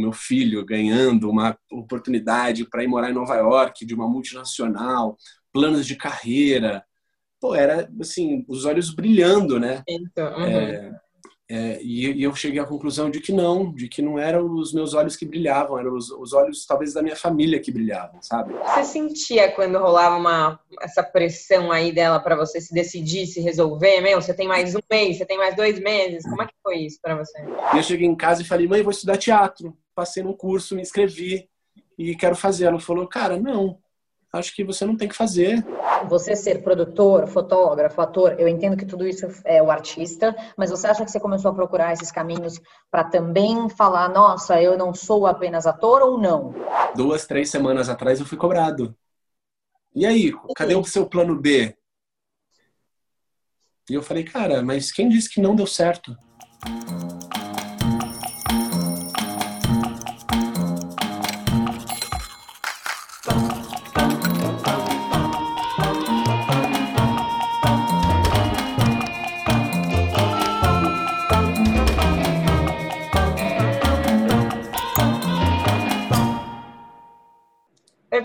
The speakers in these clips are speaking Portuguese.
meu filho ganhando uma oportunidade para ir morar em Nova York, de uma multinacional, planos de carreira. Pô, era assim, os olhos brilhando, né? Então, uhum. é, é, e, e, eu cheguei à conclusão de que não, de que não eram os meus olhos que brilhavam, eram os, os olhos talvez da minha família que brilhavam, sabe? Você sentia quando rolava uma essa pressão aí dela para você se decidir, se resolver, meu? Você tem mais um mês, você tem mais dois meses, como é que foi isso para você? Eu cheguei em casa e falei, mãe, vou estudar teatro. Passei num curso, me inscrevi e quero fazer. Ela falou, cara, não, acho que você não tem que fazer. Você ser produtor, fotógrafo, ator, eu entendo que tudo isso é o artista, mas você acha que você começou a procurar esses caminhos para também falar, nossa, eu não sou apenas ator ou não? Duas, três semanas atrás eu fui cobrado. E aí, cadê o seu plano B? E eu falei, cara, mas quem disse que não deu certo?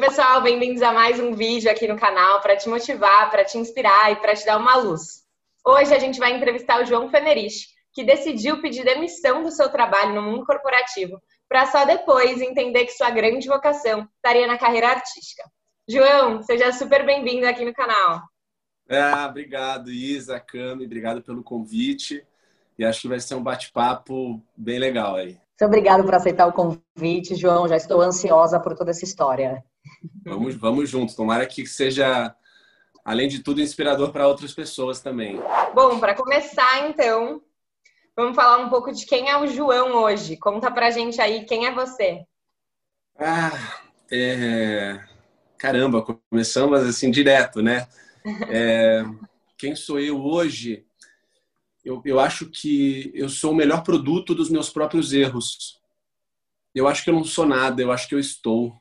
Pessoal, bem-vindos a mais um vídeo aqui no canal para te motivar, para te inspirar e para te dar uma luz. Hoje a gente vai entrevistar o João Fenerich, que decidiu pedir demissão do seu trabalho no mundo corporativo para só depois entender que sua grande vocação estaria na carreira artística. João, seja super bem-vindo aqui no canal. Ah, obrigado, Isa, Cami, obrigado pelo convite. E acho que vai ser um bate-papo bem legal aí. Muito obrigado por aceitar o convite, João. Já estou ansiosa por toda essa história. Vamos, vamos juntos. Tomara que seja, além de tudo, inspirador para outras pessoas também. Bom, para começar, então, vamos falar um pouco de quem é o João hoje. Conta pra gente aí quem é você. Ah, é... caramba, começamos assim direto, né? É... Quem sou eu hoje? eu, eu acho que eu sou o melhor produto dos meus próprios erros. Eu acho que eu não sou nada, eu acho que eu estou.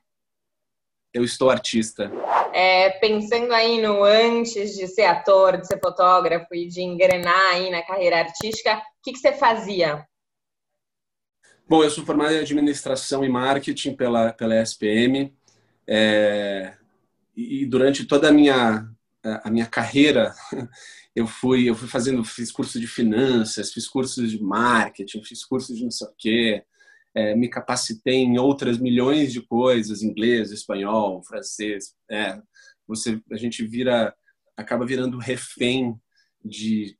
Eu estou artista. É, pensando aí no antes de ser ator, de ser fotógrafo e de engrenar aí na carreira artística, o que, que você fazia? Bom, eu sou formado em administração e marketing pela, pela SPM. É, e durante toda a minha, a minha carreira, eu fui, eu fui fazendo, fiz curso de finanças, fiz cursos de marketing, fiz cursos de não sei o quê, é, me capacitei em outras milhões de coisas, inglês, espanhol, francês. É, você, a gente vira, acaba virando refém de,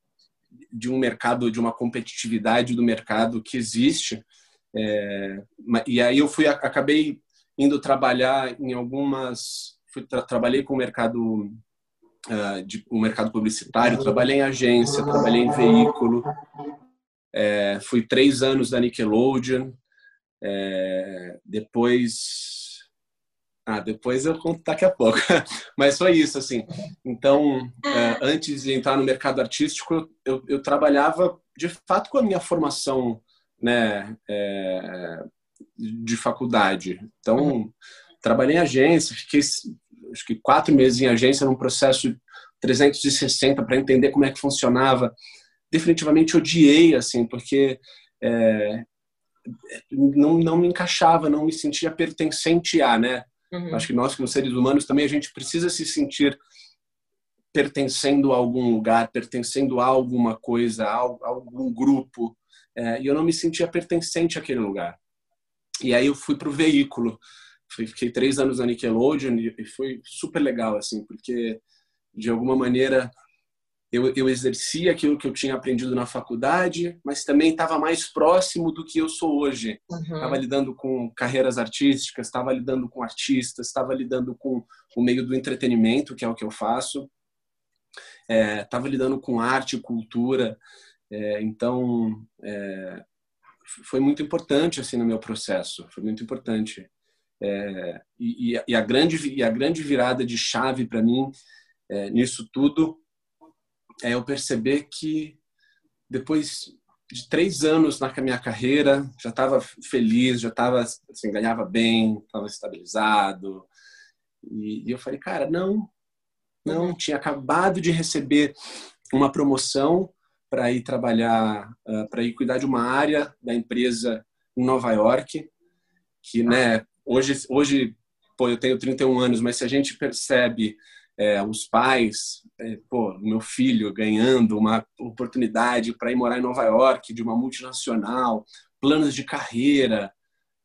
de um mercado, de uma competitividade do mercado que existe. É, e aí eu fui, acabei indo trabalhar em algumas, fui, tra, trabalhei com o mercado uh, de um mercado publicitário, trabalhei em agência, trabalhei em veículo, é, fui três anos da Nickelodeon, é, depois ah, depois eu conto daqui a pouco. Mas foi isso, assim. Então, é, antes de entrar no mercado artístico, eu, eu, trabalhava, de fato, com a minha formação né, é, de faculdade. Então, trabalhei em agência, fiquei acho que quatro meses em agência num processo 360 para entender como é que funcionava. Definitivamente odiei, assim, porque é, não, não me encaixava, não me sentia pertencente a, né? Uhum. Acho que nós, como seres humanos, também a gente precisa se sentir pertencendo a algum lugar, pertencendo a alguma coisa, a algum grupo. É, e eu não me sentia pertencente àquele lugar. E aí eu fui para o veículo fiquei três anos na Nickelodeon e foi super legal, assim, porque de alguma maneira eu, eu exercia aquilo que eu tinha aprendido na faculdade, mas também estava mais próximo do que eu sou hoje. Estava uhum. lidando com carreiras artísticas, estava lidando com artistas, estava lidando com o meio do entretenimento, que é o que eu faço. Estava é, lidando com arte, cultura. É, então, é, foi muito importante assim no meu processo. Foi muito importante. É, e, e, a grande, e a grande virada de chave para mim é, nisso tudo é eu perceber que depois de três anos na minha carreira, já estava feliz, já estava assim, ganhava bem, estava estabilizado. E, e, eu falei, cara, não, não, tinha acabado de receber uma promoção para ir trabalhar, uh, para ir cuidar de uma área da empresa em Nova York que, né, hoje, hoje pô, eu tenho 31 anos, mas se a gente percebe é, os pais, é, pô, meu filho ganhando uma oportunidade para ir morar em Nova York, de uma multinacional, planos de carreira,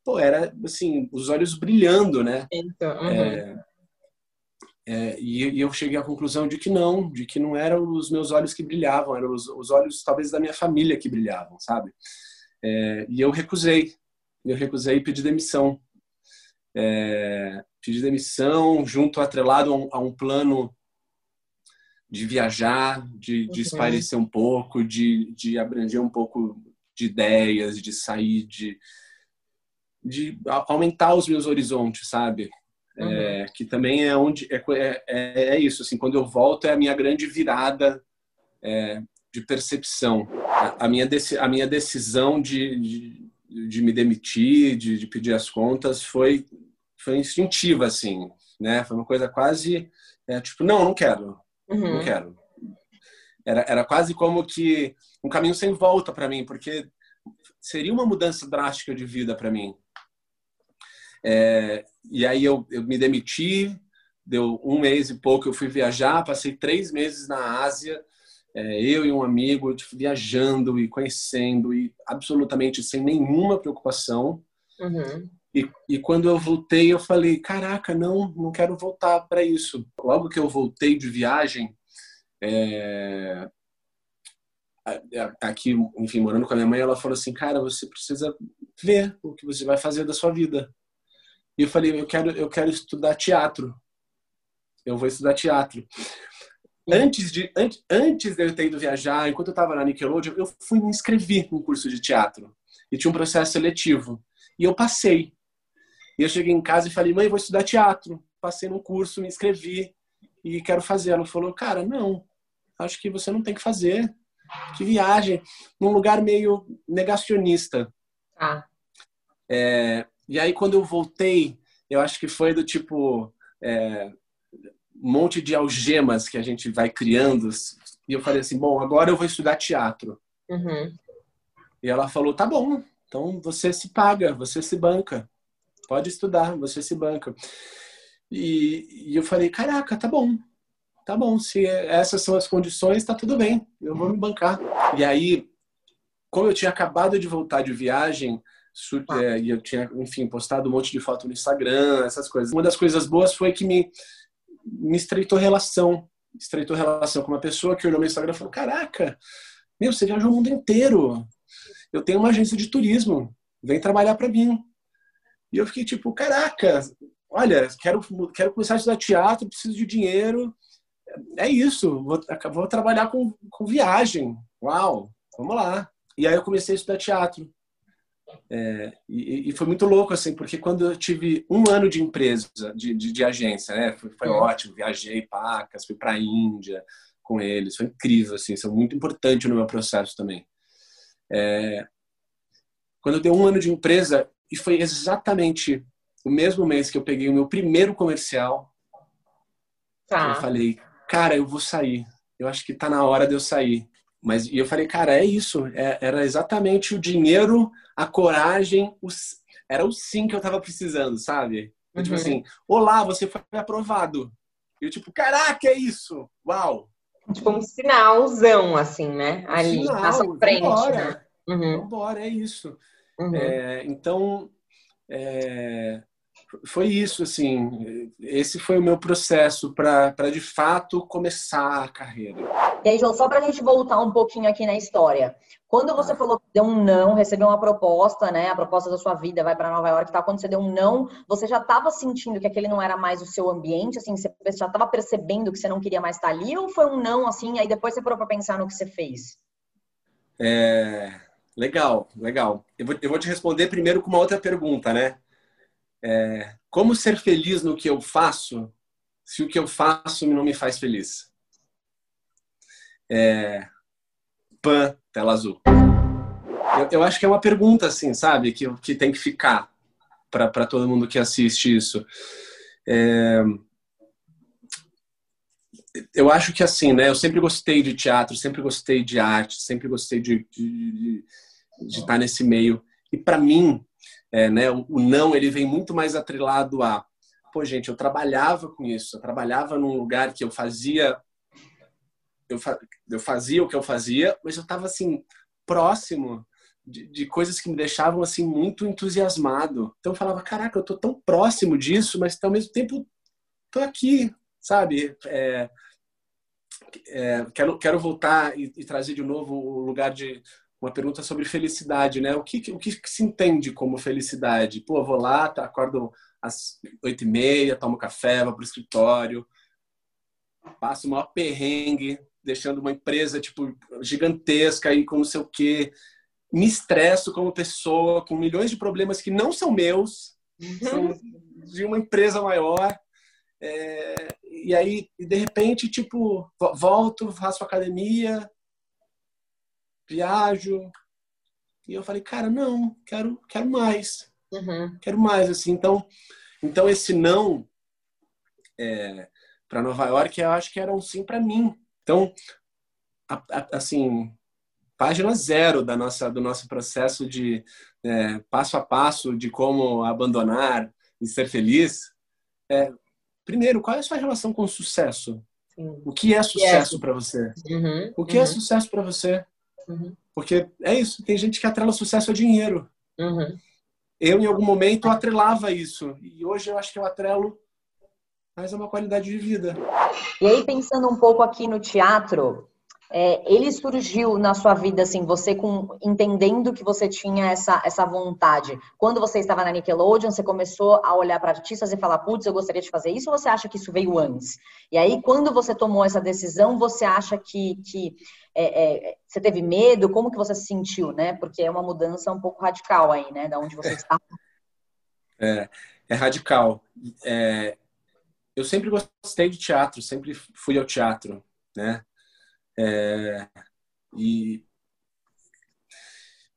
pô, era assim, os olhos brilhando, né? Então, uhum. é, é, e, e, eu cheguei à conclusão de que não, de que não eram os meus olhos que brilhavam, eram os, os olhos talvez da minha família que brilhavam, sabe? É, e eu recusei, eu recusei pedir demissão. É, demissão junto atrelado a um, a um plano de viajar, de, de uhum. espairecer um pouco, de, de abranger um pouco de ideias, de sair, de, de aumentar os meus horizontes, sabe? Uhum. É, que também é onde é, é, é, é, isso assim quando eu volto é a minha grande virada é, de percepção a, a, minha a minha decisão de, de, de me demitir de, de, pedir as contas foi foi instintiva assim né? Foi uma coisa quase é, tipo não não quero uhum. não quero. Era, era quase como que um caminho sem volta para mim porque seria uma mudança drástica de vida para mim. É, e aí eu, eu me demiti, deu um mês e pouco, eu fui viajar, passei três meses na Ásia, é, eu e um amigo tipo, viajando e conhecendo e absolutamente sem nenhuma preocupação. Uhum. E, e, quando eu voltei, eu falei: caraca, não, não quero voltar para isso. Logo que eu voltei de viagem, é, aqui, enfim, morando com a minha mãe, ela falou assim: cara, você precisa ver o que você vai fazer da sua vida. E eu falei, eu quero, eu quero estudar teatro. Eu vou estudar teatro. Antes de, antes, antes de eu ter ido viajar, enquanto eu estava na Nickelodeon, eu fui me inscrever num curso de teatro. E tinha um processo seletivo. E eu passei. E eu cheguei em casa e falei, mãe, vou estudar teatro. Passei num curso, me inscrevi e quero fazer. Ela falou, cara, não, acho que você não tem que fazer. Que viagem. Num lugar meio negacionista. Ah. É, e aí, quando eu voltei, eu acho que foi do tipo é, monte de algemas que a gente vai criando. E eu falei assim: bom, agora eu vou estudar teatro. Uhum. E ela falou: tá bom, então você se paga, você se banca. Pode estudar, você se banca. E, e eu falei: caraca, tá bom, tá bom, se essas são as condições, tá tudo bem, eu vou me bancar. E aí, como eu tinha acabado de voltar de viagem, é, e eu tinha, enfim, postado um monte de foto no Instagram, essas coisas. Uma das coisas boas foi que me, me estreitou relação, estreitou relação com uma pessoa que olhou meu Instagram e falou: Caraca, meu, você viajou o mundo inteiro. Eu tenho uma agência de turismo, vem trabalhar para mim. E eu fiquei tipo: Caraca, olha, quero, quero começar a estudar teatro, preciso de dinheiro. É isso, vou, vou trabalhar com, com viagem. Uau, vamos lá. E aí eu comecei a estudar teatro. É, e, e, foi muito louco, assim, porque quando eu tive um ano de empresa, de, de, de agência, né? Foi, foi ótimo, viajei pacas, fui para a Índia com eles, foi incrível, assim, isso é muito importante no meu processo também. É, quando eu dei um ano de empresa, e foi exatamente o mesmo mês que eu peguei o meu primeiro comercial, tá. eu falei, cara, eu vou sair, eu acho que tá na hora de eu sair. Mas e eu falei, cara, é isso. É, era exatamente o dinheiro, a coragem, os, era o sim que eu tava precisando, sabe? Tipo uhum. Tipo assim, olá, você foi aprovado. E eu, tipo, caraca, é isso! Uau! Tipo um sinalzão, assim, né? Ali, Sinal, na sua frente. Vambora, né? uhum. vambora é isso. Uhum. É, então, é, foi isso, assim. Esse foi o meu processo para, de fato, começar a carreira. E aí, João, só para a gente voltar um pouquinho aqui na história. Quando você falou que deu um não, recebeu uma proposta, né? A proposta da sua vida vai para Nova York tal. Quando você deu um não, você já estava sentindo que aquele não era mais o seu ambiente? Assim, você já estava percebendo que você não queria mais estar ali? Ou foi um não, assim, aí depois você parou para pensar no que você fez? É... Legal, legal. Eu vou, eu vou te responder primeiro com uma outra pergunta, né? É, como ser feliz no que eu faço se o que eu faço não me faz feliz? É, pan, tela azul. Eu, eu, acho que é uma pergunta, assim, sabe? Que, que tem que ficar para todo mundo que assiste isso. É, eu acho que assim, né? Eu sempre gostei de teatro, sempre gostei de arte, sempre gostei de, de, de, de estar nesse meio. E para mim, é, né, o, não ele vem muito mais atrelado a, pô, gente, eu trabalhava com isso, eu trabalhava num lugar que eu fazia eu, eu fazia o que eu fazia, mas eu estava assim próximo de, de, coisas que me deixavam assim muito entusiasmado. Então eu falava, caraca, eu tô tão próximo disso, mas ao mesmo tempo tô aqui, sabe? É, é, quero, quero voltar e, e, trazer de novo o lugar de uma pergunta sobre felicidade, né? O que, o que se entende como felicidade? Pô, vou lá, tá, acordo às oito e meia, tomo café, vou pro escritório, passo o maior perrengue, deixando uma empresa tipo gigantesca aí com não sei o quê. Me estresso como pessoa, com milhões de problemas que não são meus, são de uma empresa maior. É, e aí, de repente, tipo, volto, faço academia, viajo. E eu falei, cara, não, quero, quero mais. Uhum. Quero mais, assim. Então, então esse não é, para Nova York, eu acho que era um sim para mim. Então, a, a, assim, página zero da nossa, do nosso processo de é, passo a passo de como abandonar e ser feliz. É, primeiro, qual é a sua relação com o sucesso? Sim. O que é sucesso para você? Uhum, o que é uhum. é sucesso para você? Uhum. Porque é isso, tem gente que atrela sucesso a dinheiro. Uhum. Eu, em algum momento, atrelava isso. E hoje eu acho que eu atrelo mais a uma qualidade de vida. E aí, pensando um pouco aqui no teatro, é, ele surgiu na sua vida, assim, você com entendendo que você tinha essa, essa vontade. Quando você estava na Nickelodeon, você começou a olhar para artistas e falar, putz, eu gostaria de fazer isso, ou você acha que isso veio antes? E aí, quando você tomou essa decisão, você acha que, que é, é, você teve medo? Como que você se sentiu, né? Porque é uma mudança um pouco radical aí, né? Da onde você está. É, é radical. É, eu sempre gostei de teatro, sempre fui ao teatro, né? É, e,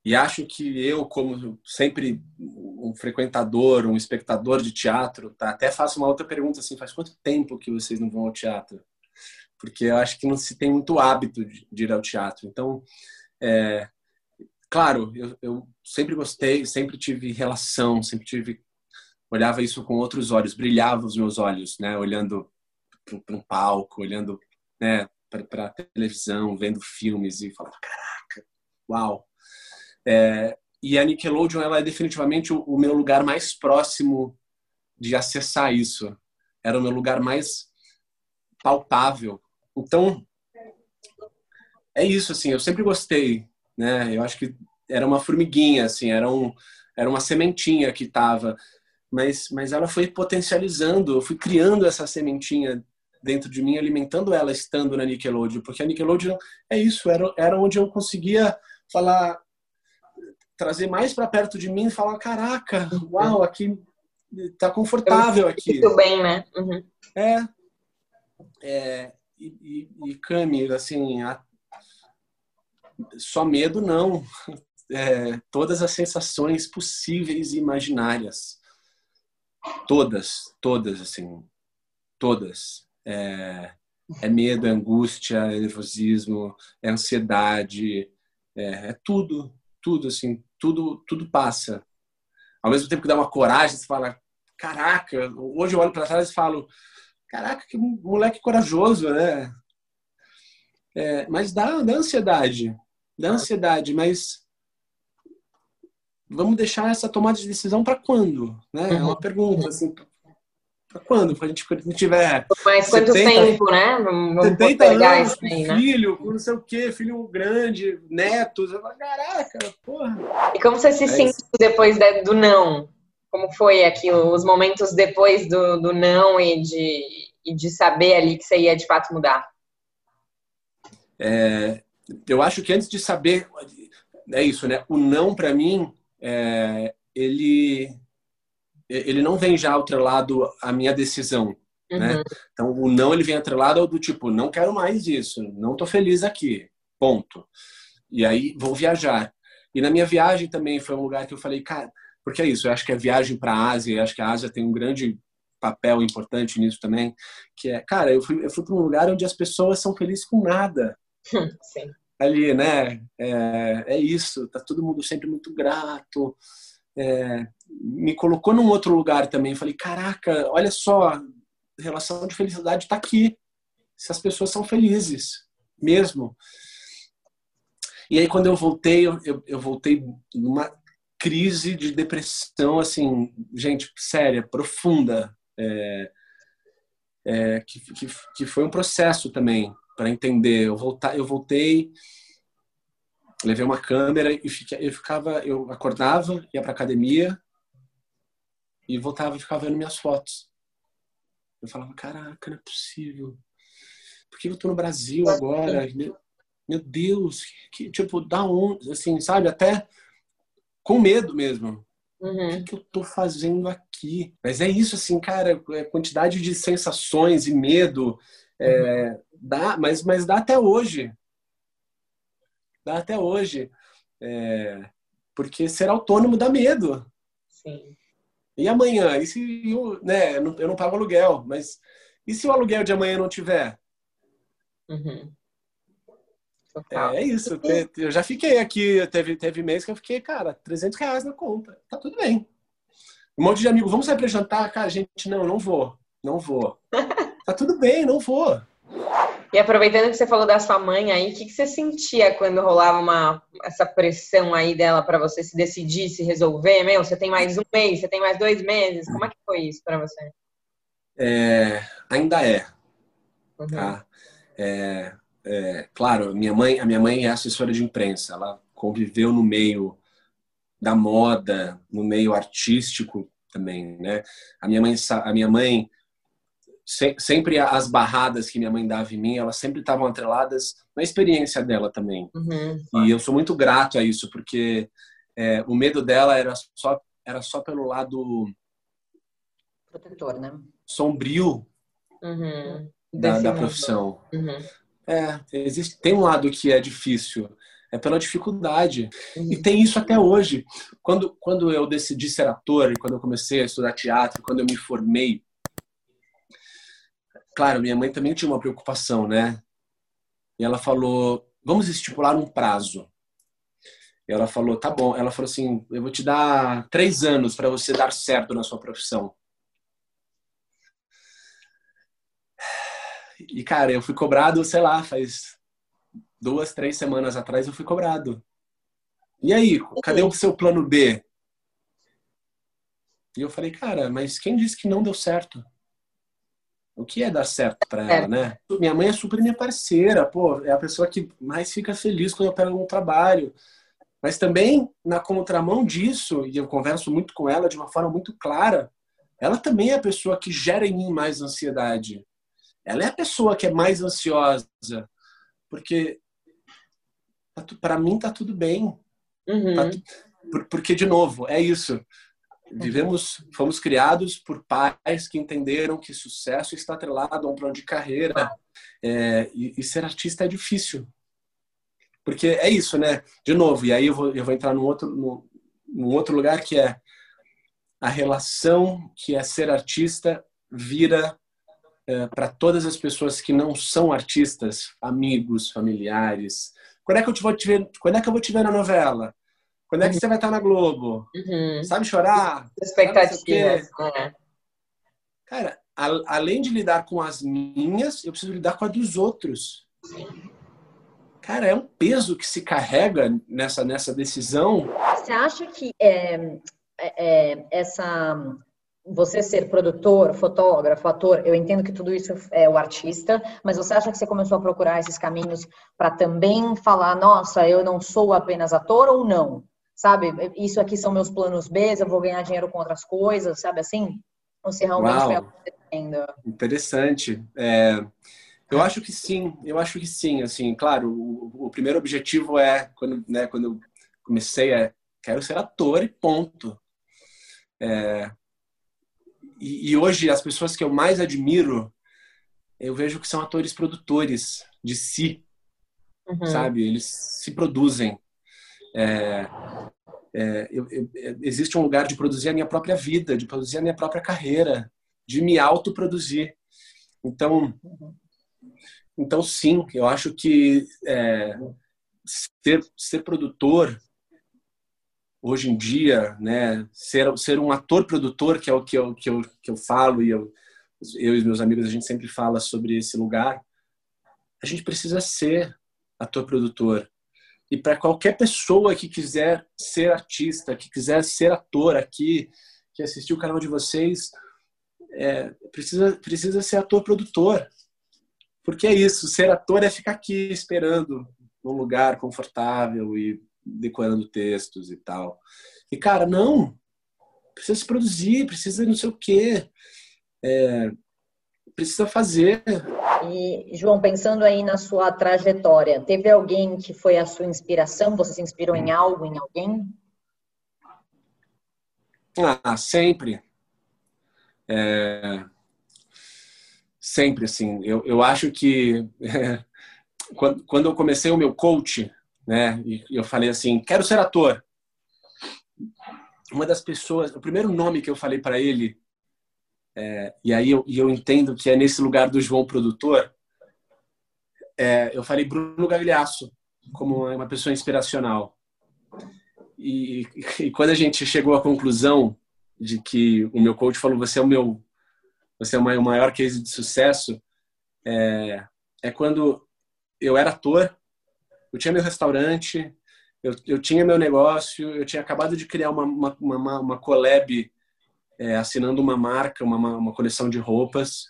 e acho que eu, como sempre um frequentador, um espectador de teatro, tá? até faço uma outra pergunta assim: faz quanto tempo que vocês não vão ao teatro? Porque eu acho que não se tem muito hábito de, de ir ao teatro. Então, é, claro, eu, eu sempre gostei, sempre tive relação, sempre tive olhava isso com outros olhos, brilhava os meus olhos, né? Olhando para um palco, olhando, né? Para televisão, vendo filmes e falava, caraca, uau. É, e a Nickelodeon, ela é definitivamente o, o meu lugar mais próximo de acessar isso. Era o meu lugar mais palpável. Então, é isso, assim, eu sempre gostei, né? Eu acho que era uma formiguinha, assim, era, um, era uma sementinha que estava mas, mas ela foi potencializando, eu fui criando essa sementinha dentro de mim, alimentando ela estando na Nickelodeon, porque a Nickelodeon é isso, era, era onde eu conseguia falar, trazer mais para perto de mim e falar, caraca, uau, aqui tá confortável aqui. Muito bem, né? Uhum. É, é e, e, e Cami, assim, a, só medo não, é, todas as sensações possíveis e imaginárias. Todas, todas, assim, todas. É, é medo, é angústia, é nervosismo, é ansiedade, é, é, tudo, tudo, assim, tudo, tudo passa. Ao mesmo tempo que dá uma coragem, você fala, caraca, hoje eu olho para trás e falo, caraca, que moleque corajoso, né? É, mas dá, dá ansiedade, dá ansiedade, mas vamos deixar essa tomada de decisão para quando? Né? É uma uhum. pergunta, assim, para quando? Para a gente quando tiver. Mas quanto 70, tempo, né? Vamos 70 anos, com aí, né? filho, com não sei o quê, filho grande, netos. Eu falo, caraca, porra. E como você se é sentiu depois do não? Como foi aqui os momentos depois do, do não e de, e de saber ali que você ia de fato mudar? É, eu acho que antes de saber, é isso, né? O não para mim é, ele ele não vem já atrelado à minha decisão, né? uhum. né? Então o não ele vem atrelado ao do tipo não quero mais isso, não estou feliz aqui, ponto. E aí vou viajar. E na minha viagem também foi um lugar que eu falei, cara, porque é isso, eu acho que a viagem para a Ásia, eu acho que a Ásia tem um grande papel importante nisso também, que é, cara, eu fui, eu fui para um lugar onde as pessoas são felizes com nada. Sim ali, né? É, é isso, tá todo mundo sempre muito grato. É, me colocou num outro lugar também. Falei, caraca, olha só, relação de felicidade está aqui. Se as pessoas são felizes, mesmo. E aí, quando eu voltei, eu, eu voltei numa crise de depressão, assim, gente, séria, profunda. É, é, que, que, que, foi um processo também para entender. Eu, voltar, eu voltei, levei uma câmera e fiquei, eu ficava, eu acordava, ia para academia e voltava e ficava vendo minhas fotos. Eu falava, caraca, não é possível. Por que eu tô no Brasil agora? Meu Deus, que, tipo, da onde, assim, sabe? Até com medo mesmo. Uhum. O que, que, eu tô fazendo aqui? Mas é isso, assim, cara, é quantidade de sensações e medo. É, uhum. dá, mas, mas dá até hoje. Dá até hoje. É, porque ser autônomo dá medo. Sim. E amanhã? E se eu, né, eu não, eu não pago aluguel, mas e se o aluguel de amanhã não tiver? Uhum. É, é, isso. Eu já fiquei aqui, teve, teve mês que eu fiquei, cara, 300 reais na conta. Tá tudo bem. Um monte de amigo, vamos sair pra jantar? Cara, gente, não, não vou. Não vou. tá tudo bem, não vou. E aproveitando que você falou da sua mãe aí, o que, que você sentia quando rolava uma, essa pressão aí dela para você se decidir, se resolver? Meu, você tem mais um mês, você tem mais dois meses. Como é que foi isso para você? É, ainda é. Uhum. Tá? É, é, claro, minha mãe, a minha mãe é assessora de imprensa. Ela conviveu no meio da moda, no meio artístico também, né? A minha mãe, a minha mãe sempre as barradas que minha mãe dava em mim, elas sempre estavam atreladas na experiência dela também. Uhum. E eu sou muito grato a isso, porque é, o medo dela era só era só pelo lado protetor, né? Sombrio uhum. da, da profissão. Uhum. É, existe, tem um lado que é difícil, é pela dificuldade. Uhum. E tem isso até hoje. Quando, quando eu decidi ser ator, quando eu comecei a estudar teatro, quando eu me formei, claro, minha mãe também tinha uma preocupação, né? E ela falou: vamos estipular um prazo. E ela falou: tá bom. Ela falou assim: eu vou te dar três anos para você dar certo na sua profissão. E, cara, eu fui cobrado, sei lá, faz duas, três semanas atrás eu fui cobrado. E aí, cadê o seu plano B? E eu falei, cara, mas quem disse que não deu certo? O que é dar certo para ela, é. né? Minha mãe é super minha parceira, pô, é a pessoa que mais fica feliz quando eu pego um trabalho. Mas também, na contramão disso, e eu converso muito com ela de uma forma muito clara, ela também é a pessoa que gera em mim mais ansiedade ela é a pessoa que é mais ansiosa, porque para mim tá tudo bem. Uhum. Tá porque de novo é isso. Vivemos, fomos criados por pais que entenderam que sucesso está atrelado a um plano de carreira é, e, e, ser artista é difícil, porque é isso, né? De novo, e aí eu vou, eu vou entrar num outro, num, num outro lugar que é a relação que é ser artista vira é, para todas as pessoas que não são artistas, amigos, familiares. Quando é que eu te vou te ver? Quando é que eu vou te ver na novela? Quando é que uhum. você vai estar na Globo? Uhum. Sabe chorar? Expectativas. É. Cara, a, além de lidar com as minhas, eu preciso lidar com a dos outros. Cara, é um peso que se carrega nessa, nessa decisão. Você acha que é, é, é essa você ser produtor, fotógrafo, ator, eu entendo que tudo isso é o artista, mas você acha que você começou a procurar esses caminhos para também falar, nossa, eu não sou apenas ator ou não? Sabe, isso aqui são meus planos B, eu vou ganhar dinheiro com outras coisas, sabe assim? Ou se realmente Uau, acontecendo? Interessante. É, eu acho que sim, eu acho que sim, assim, claro, o, o primeiro objetivo é, quando, né, quando eu comecei, é, quero ser ator e ponto. É, e, e, hoje as pessoas que eu mais admiro, eu vejo que são atores produtores de si, uhum. sabe? Eles se produzem. É, é, eu, eu, existe um lugar de produzir a minha própria vida, de produzir a minha própria carreira, de me autoproduzir. Então, então sim, eu acho que é, ser, ser produtor hoje em dia, né, ser, ser um ator-produtor, que é o que eu, que eu, que eu falo e eu, eu e meus amigos, a gente sempre fala sobre esse lugar, a gente precisa ser ator-produtor. E para qualquer pessoa que quiser ser artista, que quiser ser ator aqui, que assistiu o canal de vocês, é, precisa, precisa ser ator-produtor. Porque é isso, ser ator é ficar aqui esperando num lugar confortável e decorando textos e tal. E, cara, não. Precisa se produzir, precisa não sei o quê. É, precisa fazer. E, João, pensando aí na sua trajetória, teve alguém que foi a sua inspiração? Você se inspirou em algo, em alguém? Ah, sempre. É... Sempre, assim. Eu, eu acho que quando, quando eu comecei o meu coach, né, e eu falei assim, quero ser ator. Uma das pessoas, o primeiro nome que eu falei para ele é, e aí eu, eu entendo que é nesse lugar do João produtor. É, eu falei Bruno Gagliasso como uma pessoa inspiracional. E, e, quando a gente chegou à conclusão de que o meu coach falou você é o meu você é o maior case de sucesso é, é quando eu era ator eu tinha meu restaurante eu, eu tinha meu negócio eu tinha acabado de criar uma uma, uma, uma collab é, assinando uma marca, uma, uma coleção de roupas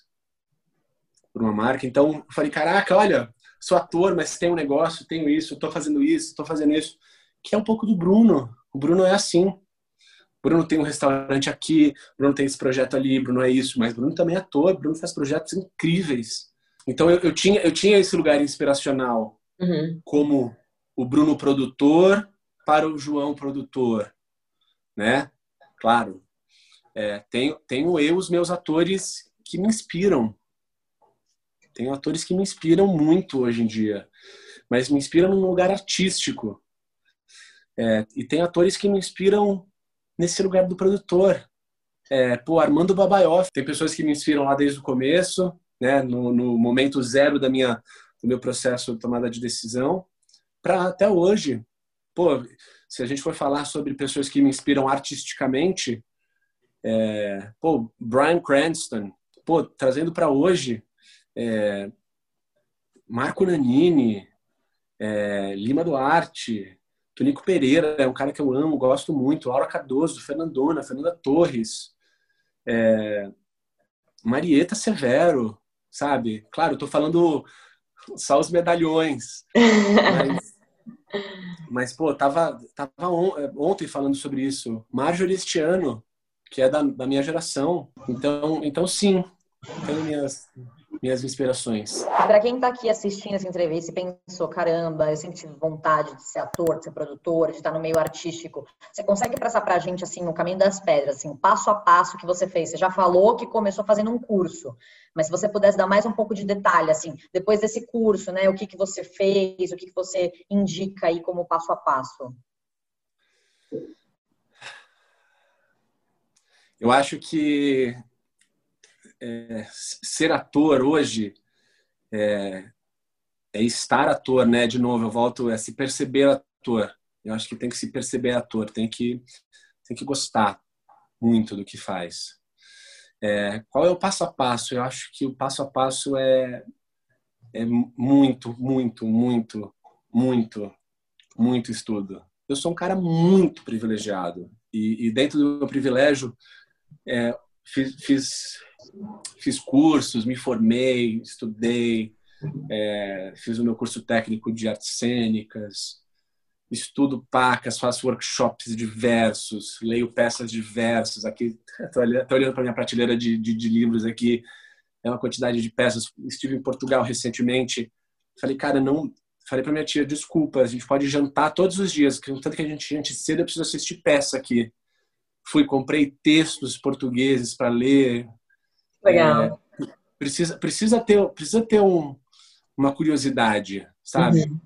por uma marca. Então, eu falei, caraca, olha, sou ator, mas tenho um negócio, tenho isso, estou fazendo isso, estou fazendo isso. Que é um pouco do Bruno. O Bruno é assim. O Bruno tem um restaurante aqui, Bruno tem esse projeto ali, Bruno é isso, mas Bruno também é ator, Bruno faz projetos incríveis. Então eu, eu tinha eu tinha esse lugar inspiracional uhum. como o Bruno produtor para o João produtor, né? Claro, é, tenho, tenho eu os meus atores que me inspiram. Tenho atores que me inspiram muito hoje em dia, mas me inspiram num lugar artístico. É, e tem atores que me inspiram nesse lugar do produtor. É, pô, Armando Babaioff. Tem pessoas que me inspiram lá desde o começo, né, no, no momento zero da minha, do meu processo de tomada de decisão, para até hoje. Pô, se a gente for falar sobre pessoas que me inspiram artisticamente, é, pô, Brian Cranston, pô, trazendo para hoje, é, Marco Nanini, é, Lima Duarte, Tonico Pereira, é um cara que eu amo, gosto muito, Laura Cardoso, Fernandona, Fernanda Torres, é, Marieta Severo, sabe? Claro, tô falando só os medalhões, mas, mas pô, tava, tava ontem falando sobre isso. Marjorie este ano, que é da, da minha geração. Então, então sim, tenho minhas, minhas inspirações. Para quem está aqui assistindo essa entrevista e pensou, caramba, eu sempre tive vontade de ser ator, de ser produtor, de estar no meio artístico, você consegue passar para a gente, assim, no caminho das pedras, assim, passo a passo que você fez? Você já falou que começou fazendo um curso, mas se você pudesse dar mais um pouco de detalhe, assim, depois desse curso, né, o que, que você fez, o que, que você indica aí como passo a passo? Eu acho que é, ser ator hoje é, é, estar ator, né? De novo, eu volto é se perceber ator. Eu acho que tem que se perceber ator, tem que tem que gostar muito do que faz. É, qual é o passo a passo? Eu acho que o passo a passo é é muito, muito, muito, muito, muito estudo. Eu sou um cara muito privilegiado e, e dentro do meu privilégio é, fiz, fiz, fiz, cursos, me formei, estudei, é, fiz o meu curso técnico de artes cênicas, estudo pacas, faço workshops diversos, leio peças diversas. Aqui, estou olhando, para minha prateleira de, de, de, livros aqui, é uma quantidade de peças. Estive em Portugal recentemente, falei, cara, não. Falei para minha tia, desculpa, a gente pode jantar todos os dias, tanto que a gente jante cedo, eu preciso assistir peça aqui fui comprei textos portugueses para ler. Legal. É, precisa precisa ter precisa ter um, uma curiosidade, sabe? Uhum.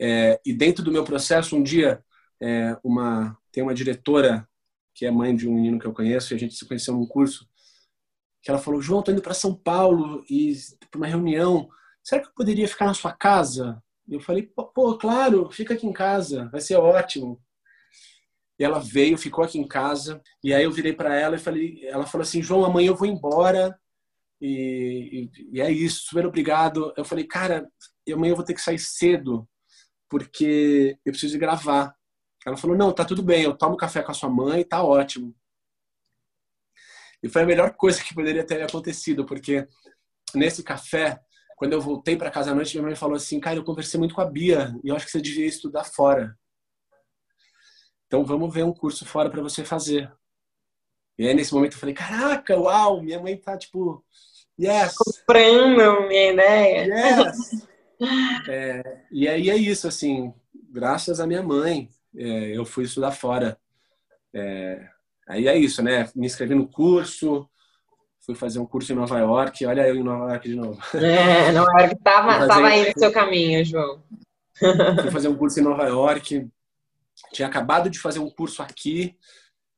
É, e dentro do meu processo um dia é, uma tem uma diretora que é mãe de um menino que eu conheço e a gente se conheceu num curso que ela falou João tô indo para São Paulo e para uma reunião será que eu poderia ficar na sua casa eu falei pô, claro fica aqui em casa vai ser ótimo E ela veio, ficou aqui em casa. E aí eu virei para ela e falei, ela falou assim, João, amanhã eu vou embora. E, e, e, é isso, super obrigado. Eu falei, cara, amanhã eu vou ter que sair cedo porque eu preciso gravar. Ela falou, não, tá tudo bem, eu tomo café com a sua mãe, tá ótimo. E foi a melhor coisa que poderia ter acontecido, porque nesse café, quando eu voltei para casa à noite, minha mãe falou assim, cara, eu conversei muito com a Bia e eu acho que você devia estudar fora. Então vamos ver um curso fora para você fazer. E aí nesse momento eu falei, caraca, uau, minha mãe tá tipo, yes. Comprando minha ideia. Yes. é, e aí é isso, assim, graças à minha mãe, é, eu fui estudar fora. É, aí é isso, né? Me inscrevi no curso, fui fazer um curso em Nova York. Olha eu em Nova York de novo. É, Nova York estava tava aí no seu caminho, João. Fui fazer um curso em Nova York. Tinha acabado de fazer um curso aqui,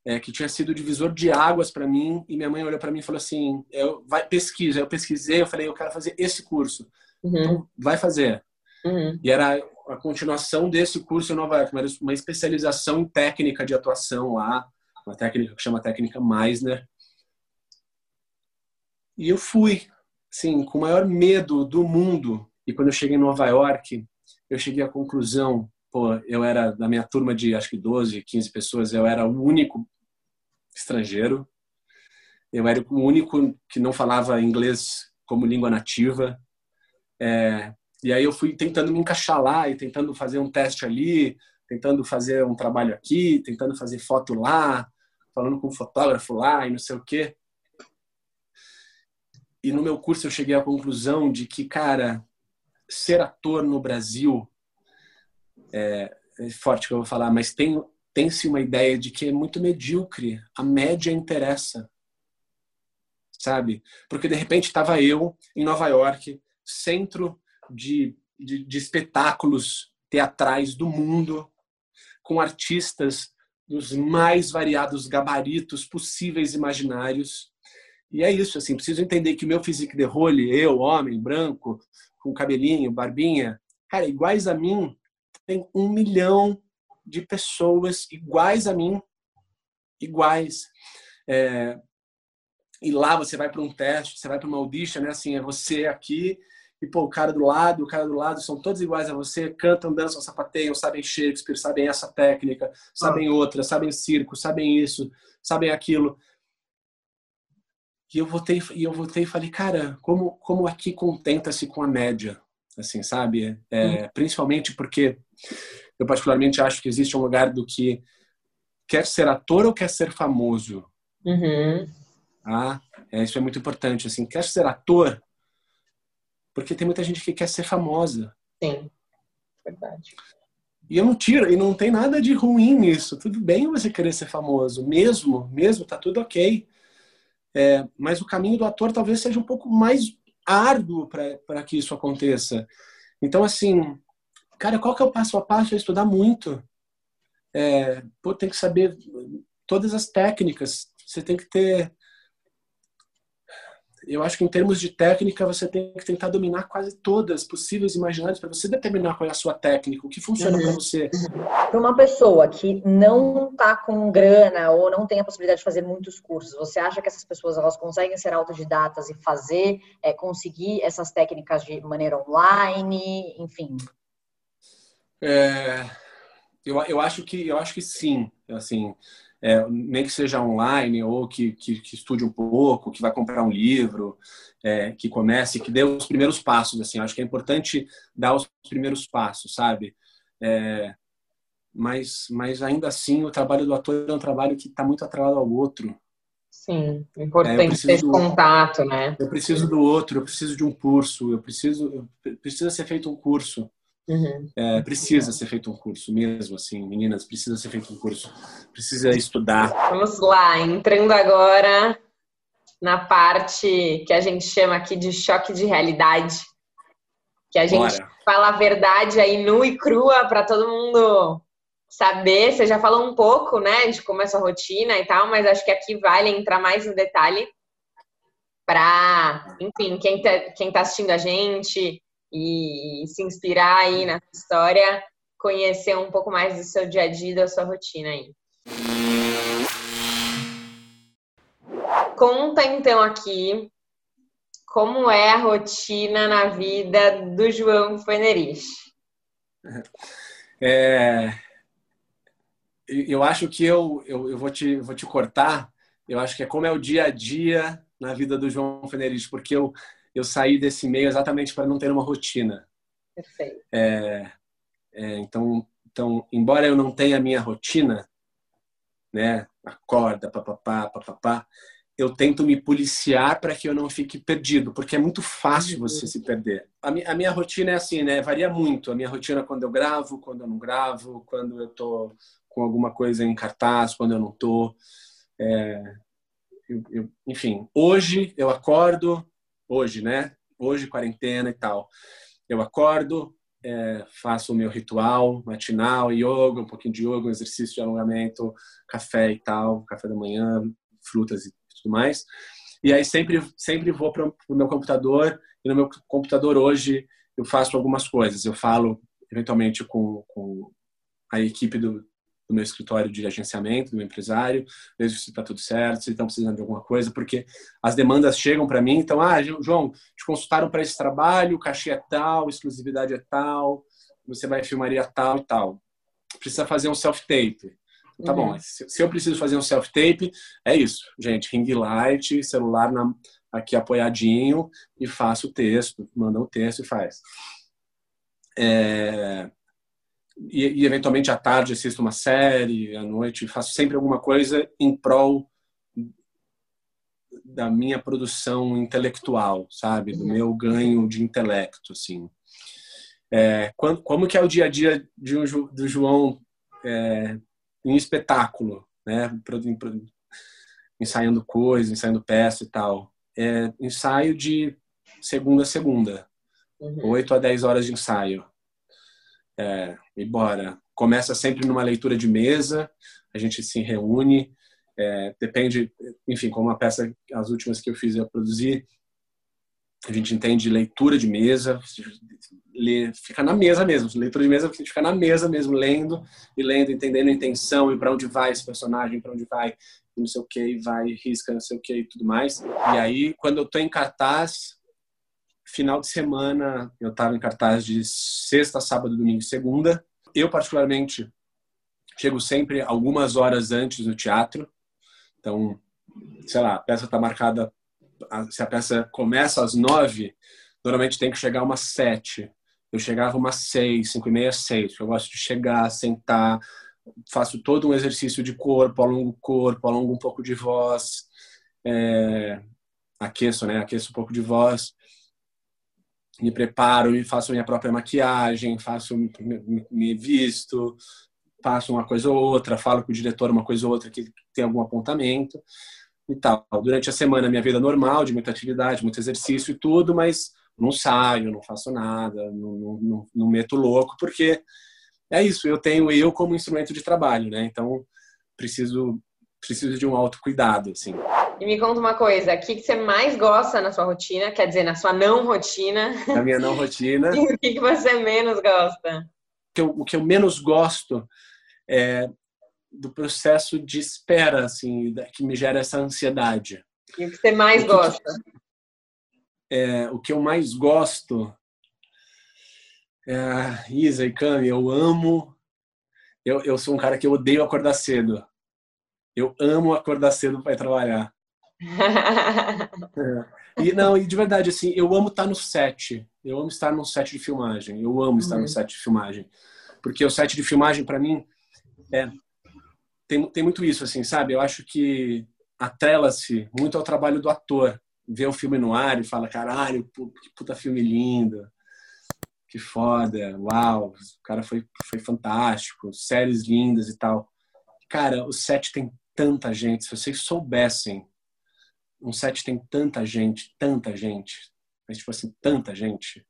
é, que tinha sido divisor de águas para mim. E minha mãe olhou para mim e falou assim: eu, vai, pesquisa. Eu pesquisei, eu falei: eu quero fazer esse curso. Uhum. Então, vai fazer. Uhum. E era a continuação desse curso em Nova York, uma especialização em técnica de atuação lá, uma técnica que chama técnica Meisner. E eu fui, sim, com o maior medo do mundo. E quando eu cheguei em Nova York, eu cheguei à conclusão, pô, eu era da minha turma de acho que 12, 15 pessoas, eu era o único estrangeiro. Eu era o único que não falava inglês como língua nativa. É, e aí eu fui tentando me encaixar lá e tentando fazer um teste ali, tentando fazer um trabalho aqui, tentando fazer foto lá, falando com um fotógrafo lá e não sei o quê. E no meu curso eu cheguei à conclusão de que, cara, ser ator no Brasil é, forte que eu vou falar, mas tem tem-se uma ideia de que é muito medíocre. A média interessa. Sabe? Porque de repente estava eu em Nova York, centro de, de, de espetáculos teatrais do mundo, com artistas dos mais variados gabaritos possíveis imaginários. E é isso, assim, preciso entender que meu physique de role, eu, homem, branco, com cabelinho, barbinha, cara, iguais a mim, tem um milhão de pessoas iguais a mim, iguais. É, e lá você vai para um teste, você vai para uma audition, né? Assim, é você aqui e pô, o cara do lado, o cara do lado são todos iguais a você, cantam, dançam, sapateiam, sabem Shakespeare, sabem essa técnica, sabem ah. outra, sabem circo, sabem isso, sabem aquilo. E eu voltei e eu voltei e falei, cara, como como aqui contenta-se com a média, assim, sabe? É, hum. Principalmente porque eu particularmente acho que existe um lugar do que quer ser ator ou quer ser famoso. Uhum. Ah, é, isso é muito importante. Assim, quer ser ator, porque tem muita gente que quer ser famosa. Sim, verdade. E eu não tiro, e não tem nada de ruim nisso. Tudo bem você querer ser famoso, mesmo, mesmo, tá tudo ok. É, mas o caminho do ator talvez seja um pouco mais árduo para que isso aconteça. Então, assim, cara, qual que é o passo a passo? É estudar muito. É, pô, tem que saber todas as técnicas. Você tem que ter eu acho que em termos de técnica você tem que tentar dominar quase todas possíveis e imaginárias para você determinar qual é a sua técnica, o que funciona uhum. para você. Para uma pessoa que não está com grana ou não tem a possibilidade de fazer muitos cursos, você acha que essas pessoas elas conseguem ser autodidatas e fazer, é, conseguir essas técnicas de maneira online, enfim? É, eu, eu acho que eu acho que sim, assim é, nem que seja online ou que, que, que, estude um pouco, que vai comprar um livro, é, que comece, que dê os primeiros passos. Assim, acho que é importante dar os primeiros passos, sabe? É, mas, mas ainda assim, o trabalho do ator é um trabalho que está muito atrelado ao outro. Sim, é importante ter do, contato, né? Eu preciso do outro, eu preciso de um curso, eu preciso, precisa ser feito um curso. Uhum. É, precisa ser feito um curso mesmo, assim, meninas, precisa ser feito um curso, precisa estudar. Vamos lá, entrando agora na parte que a gente chama aqui de choque de realidade, que a gente Bora. fala a verdade aí nua e crua para todo mundo saber. Você já falou um pouco, né, de como é sua rotina e tal, mas acho que aqui vale entrar mais no detalhe para, enfim, quem tá, quem tá assistindo a gente, e se inspirar aí na história, conhecer um pouco mais do seu dia a dia, da sua rotina aí. Conta então aqui como é a rotina na vida do João Fenerich. É, eu acho que eu, eu, eu, vou, te, vou te cortar. Eu acho que é como é o dia a dia na vida do João Fenerich, porque eu, eu saí desse meio exatamente para não ter uma rotina. Perfeito. É, é, então, então, embora eu não tenha a minha rotina, né, acorda, papapá, papapá, eu tento me policiar para que eu não fique perdido, porque é muito fácil você se perder. A minha, a minha, rotina é assim, né? Varia muito. A minha rotina é quando eu gravo, quando eu não gravo, quando eu tô com alguma coisa em cartaz, quando eu não tô. É, eu, eu, enfim, hoje eu acordo, hoje, né? Hoje quarentena e tal. Eu acordo, é, faço o meu ritual matinal, yoga, um pouquinho de yoga, um exercício de alongamento, café e tal, café da manhã, frutas e tudo mais. E aí sempre, sempre vou para o meu computador e no meu computador hoje eu faço algumas coisas. Eu falo eventualmente com, com a equipe do, do meu escritório de agenciamento, do meu empresário, vejo se está tudo certo, se estão precisando de alguma coisa, porque as demandas chegam para mim, então, ah, João, te consultaram para esse trabalho, o cachê é tal, exclusividade é tal, você vai filmaria tal e tal. Precisa fazer um self-tape. Tá uhum. bom, se, eu preciso fazer um self-tape, é isso, gente. Ring light, celular na, aqui apoiadinho e faço o texto, manda o texto e faz. É, e, e, eventualmente à tarde assisto uma série, à noite faço sempre alguma coisa em prol da minha produção intelectual, sabe, do uhum. meu ganho de intelecto, assim. É, quando, como que é o dia a dia de um, do João é, em espetáculo, né? Ensaiando coisas, ensaiando peça e tal. É ensaio de segunda a segunda. Uhum. 8 a 10 horas de ensaio. É, e bora. Começa sempre numa leitura de mesa, a gente se reúne, é, depende, enfim, como a peça, as últimas que eu fiz eu produzi, a gente entende leitura de mesa, lê, fica na mesa mesmo. Leitura de mesa, a gente fica na mesa mesmo, lendo e lendo, entendendo a intenção e para onde vai esse personagem, para onde vai, não sei o que, vai, risca, não sei o que e tudo mais. E aí, quando eu tô em cartaz, final de semana, eu tava em cartaz de sexta, sábado, domingo e segunda. Eu, particularmente, chego sempre algumas horas antes no teatro. Então, sei lá, a peça tá marcada se a peça começa às nove, normalmente tem que chegar umas sete. Eu chegava umas seis, cinco e meia, seis. Eu gosto de chegar, sentar, faço todo um exercício de corpo, alongo o corpo, alongo um pouco de voz, é, aqueço, né? Aqueço um pouco de voz, me preparo e faço minha própria maquiagem, faço, me, visto, passo uma coisa ou outra, falo com o diretor uma coisa ou outra que tem algum apontamento e tal. Durante a semana, minha vida normal, de muita atividade, muito exercício e tudo, mas não saio, não faço nada, não, não, não meto louco, porque é isso, eu tenho eu como instrumento de trabalho, né? Então, preciso preciso de um autocuidado, assim. E me conta uma coisa, o que, que você mais gosta na sua rotina? Quer dizer, na sua não rotina? Na minha não rotina. e o que, que você menos gosta? O que eu, o que eu menos gosto é do processo de espera, assim, que me gera essa ansiedade. E o que você mais o que gosta? é, o que eu mais gosto, é, Isa e Cami, eu amo. Eu, eu sou um cara que eu odeio acordar cedo. Eu amo acordar cedo para ir trabalhar. é. E não, e de verdade, assim, eu amo estar no set. Eu amo estar no set de filmagem. Eu amo estar no uhum. set de filmagem. Porque o set de filmagem, para mim, é, tem, tem muito isso, assim, sabe? Eu acho que atrela-se muito ao trabalho do ator. Vê o filme no ar e fala, caralho, que puta filme lindo, que foda, uau, o cara foi, foi fantástico, séries lindas e tal. Cara, o set tem tanta gente, se vocês soubessem, um set tem tanta gente, tanta gente, mas tipo assim, tanta gente,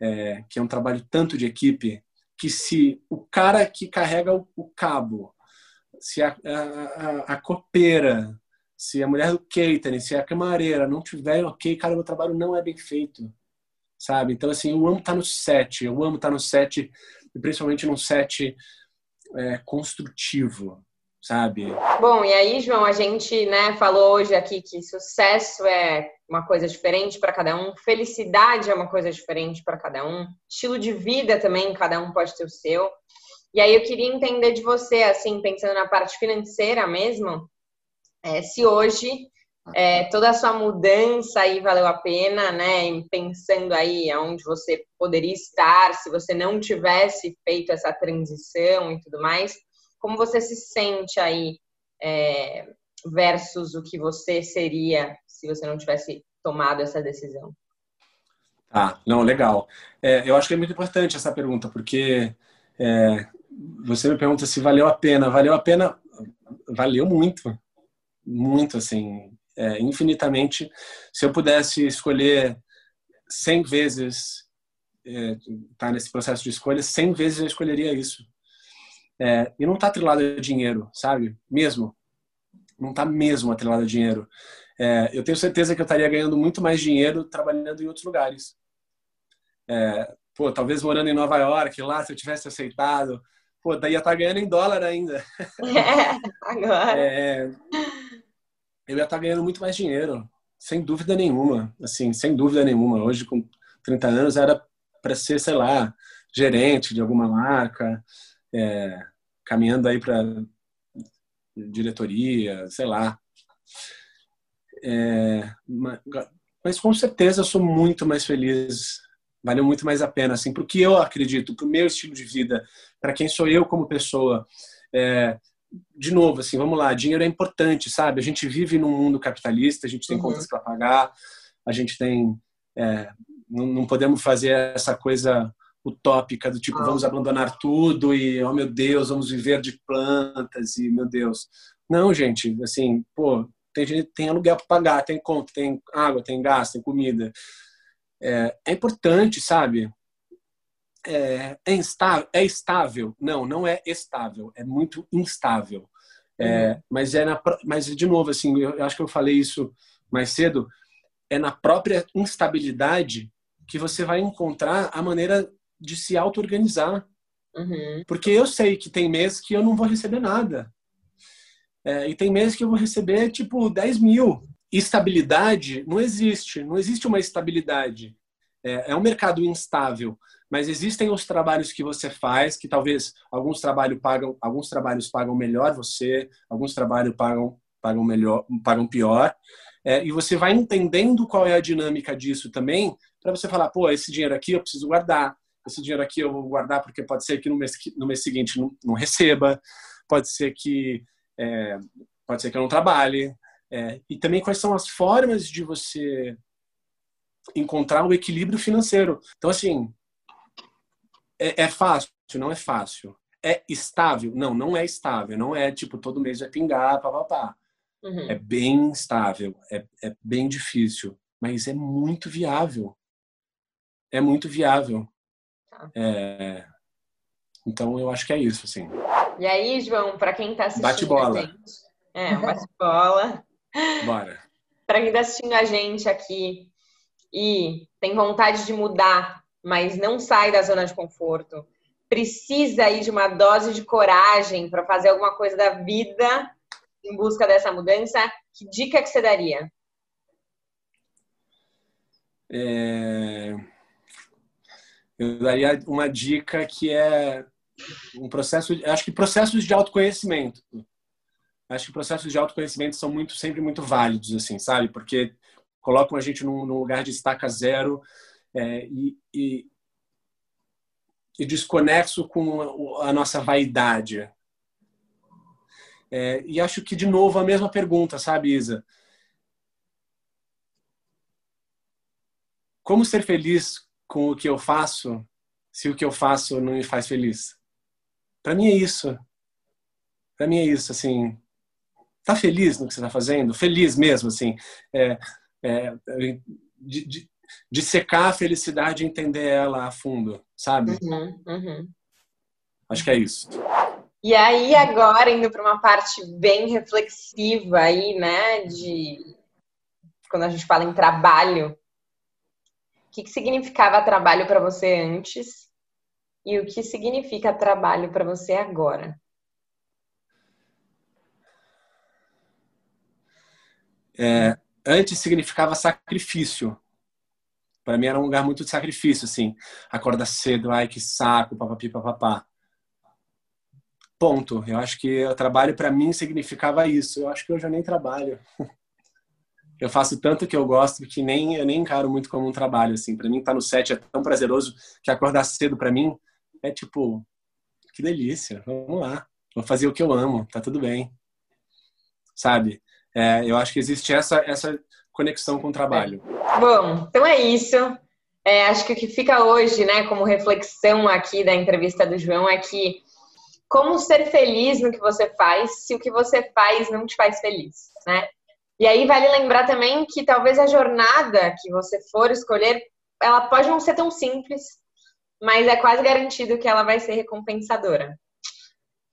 é, que é um trabalho tanto de equipe, que se o cara que carrega o, o cabo se a, a, a, copeira, se a mulher do catering, se a camareira não tiver ok, cara, meu trabalho não é bem feito, sabe? Então, assim, eu amo estar no set, eu amo estar no set, principalmente num set é, construtivo, sabe? Bom, e aí, João, a gente né, falou hoje aqui que sucesso é uma coisa diferente para cada um, felicidade é uma coisa diferente para cada um, estilo de vida também, cada um pode ter o seu. E aí eu queria entender de você, assim, pensando na parte financeira mesmo, é, se hoje é, toda a sua mudança aí valeu a pena, né? Pensando aí aonde você poderia estar se você não tivesse feito essa transição e tudo mais. Como você se sente aí é, versus o que você seria se você não tivesse tomado essa decisão? Ah, não, legal. É, eu acho que é muito importante essa pergunta, porque é, você me pergunta se valeu a pena. Valeu a pena, valeu muito, muito, assim, é, infinitamente. Se eu pudesse escolher 100 vezes, é, tá nesse processo de escolha, 100 vezes eu escolheria isso. É, e não está atrelado a dinheiro, sabe? Mesmo. Não está mesmo atrelado a dinheiro. É, eu tenho certeza que eu estaria ganhando muito mais dinheiro trabalhando em outros lugares. É, pô, talvez morando em Nova York, lá, se eu tivesse aceitado, pô, daí ia estar tá ganhando em dólar ainda. É, agora. É, eu ia estar tá ganhando muito mais dinheiro, sem dúvida nenhuma. Assim, sem dúvida nenhuma. Hoje, com 30 anos, era para ser, sei lá, gerente de alguma marca, é, caminhando aí para diretoria, sei lá. É, mas com certeza eu sou muito mais feliz, valeu muito mais a pena, assim, porque eu acredito, para o meu estilo de vida, para quem sou eu como pessoa. É, de novo, assim, vamos lá, dinheiro é importante, sabe? A gente vive num mundo capitalista, a gente tem uhum. contas para pagar, a gente tem, é, não, não podemos fazer essa coisa utópica do tipo, vamos abandonar tudo e, oh meu Deus, vamos viver de plantas e, meu Deus. Não, gente, assim, pô, tem, gente, tem aluguel para pagar, tem conta, tem água, tem gás, tem comida. É, é importante, sabe? É, é, instável, é estável? Não, não é estável, é muito instável. É, uhum. mas é na, mas de novo assim, eu acho que eu falei isso mais cedo, é na própria instabilidade que você vai encontrar a maneira de se auto-organizar. Uhum. Porque eu sei que tem meses que eu não vou receber nada. É, e tem meses que eu vou receber, tipo, 10 mil. Estabilidade não existe. Não existe uma estabilidade. É, é um mercado instável. Mas existem os trabalhos que você faz, que talvez alguns trabalhos pagam, alguns trabalhos pagam melhor você, alguns trabalhos pagam, pagam melhor, pagam pior. É, e você vai entendendo qual é a dinâmica disso também, para você falar, pô, esse dinheiro aqui eu preciso guardar, esse dinheiro aqui eu vou guardar porque pode ser que no mês, no mês seguinte não, não receba, pode ser que é, pode ser que eu não trabalhe. É, e também quais são as formas de você encontrar o equilíbrio financeiro. Então, assim, é, é fácil? Não é fácil. É estável? Não, não é estável. Não é tipo todo mês vai pingar, papapá. Uhum. É bem estável, é, é bem difícil, mas é muito viável. É muito viável. Tá. É... Então eu acho que é isso, assim. E aí, João, para quem está assistindo bate bola. Gente, é, bate bola. Bora. para quem está assistindo a gente aqui e tem vontade de mudar, mas não sai da zona de conforto, precisa aí de uma dose de coragem para fazer alguma coisa da vida em busca dessa mudança, que dica que você daria? É eu daria uma dica que é um processo, acho que processos de autoconhecimento. Acho que processos de autoconhecimento são muito sempre muito válidos assim, sabe? Porque colocam a gente num, num lugar de estaca zero é, e, e, e, desconexo com a, nossa vaidade. É, e acho que de novo a mesma pergunta, sabe, Isa? Como ser feliz com o que eu faço se o que eu faço não me faz feliz? Para mim é isso. Para mim é isso, assim. Tá feliz no que você tá fazendo? Feliz mesmo, assim. É, é, de, de, de, secar a felicidade e entender ela a fundo, sabe? Uhum, uhum. Acho que é isso. E aí, agora, indo para uma parte bem reflexiva aí, né, de quando a gente fala em trabalho, que, que significava trabalho para você antes e o que significa trabalho para você agora? É, antes significava sacrifício. Para mim era um lugar muito de sacrifício, assim. Acorda cedo, ai que saco, papapi, papapá. Ponto. Eu acho que o trabalho para mim significava isso. Eu acho que hoje eu nem trabalho. Eu faço tanto que eu gosto que nem eu nem encaro muito como um trabalho assim. Para mim estar tá no set é tão prazeroso que acordar cedo para mim é tipo que delícia. Vamos lá. Vou fazer o que eu amo. Tá tudo bem. Sabe? É, eu acho que existe essa essa conexão com o trabalho. Bom, então é isso. É, acho que o que fica hoje, né, como reflexão aqui da entrevista do João é que como ser feliz no que você faz se o que você faz não te faz feliz, né? E aí vale lembrar também que talvez a jornada que você for escolher, ela pode não ser tão simples, mas é quase garantido que ela vai ser recompensadora.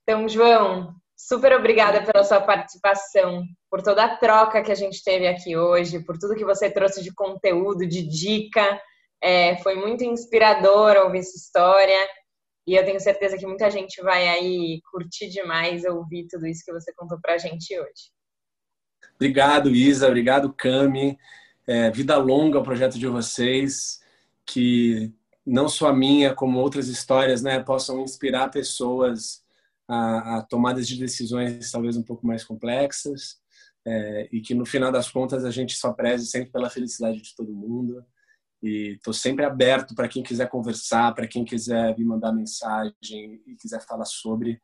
Então, João, super obrigada pela sua participação, por toda a troca que a gente teve aqui hoje, por tudo que você trouxe de conteúdo, de dica. É, foi muito inspirador ouvir sua história. E eu tenho certeza que muita gente vai aí curtir demais ouvir tudo isso que você contou pra gente hoje. Obrigado, Isa. Obrigado, Cami. É, vida longa o projeto de vocês. Que não só a minha, como outras histórias, né, possam inspirar pessoas a, a tomadas de decisões talvez um pouco mais complexas. É, e que no final das contas a gente só preze sempre pela felicidade de todo mundo. E estou sempre aberto para quem quiser conversar, para quem quiser me mandar mensagem e quiser falar sobre.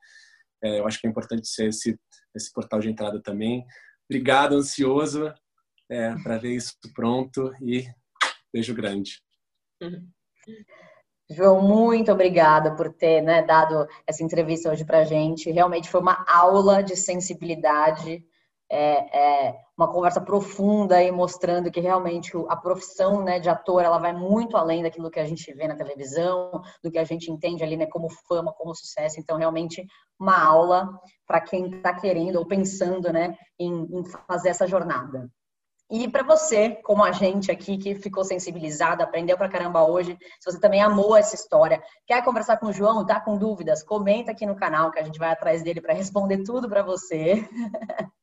É, eu acho que é importante ser esse, esse portal de entrada também. Obrigado, ansioso é, para ver isso pronto e beijo grande. João, muito obrigada por ter né, dado essa entrevista hoje para gente. Realmente foi uma aula de sensibilidade é, é, uma conversa profunda e mostrando que realmente a profissão né, de ator ela vai muito além daquilo que a gente vê na televisão, do que a gente entende ali né, como fama, como sucesso. Então, realmente, uma aula para quem está querendo ou pensando né, em, em fazer essa jornada. E para você, como a gente aqui que ficou sensibilizado, aprendeu pra caramba hoje, se você também amou essa história, quer conversar com o João, tá com dúvidas, comenta aqui no canal que a gente vai atrás dele para responder tudo para você.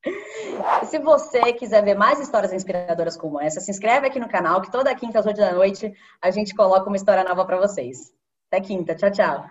se você quiser ver mais histórias inspiradoras como essa, se inscreve aqui no canal que toda quinta às 8 da noite a gente coloca uma história nova para vocês. Até quinta, tchau, tchau.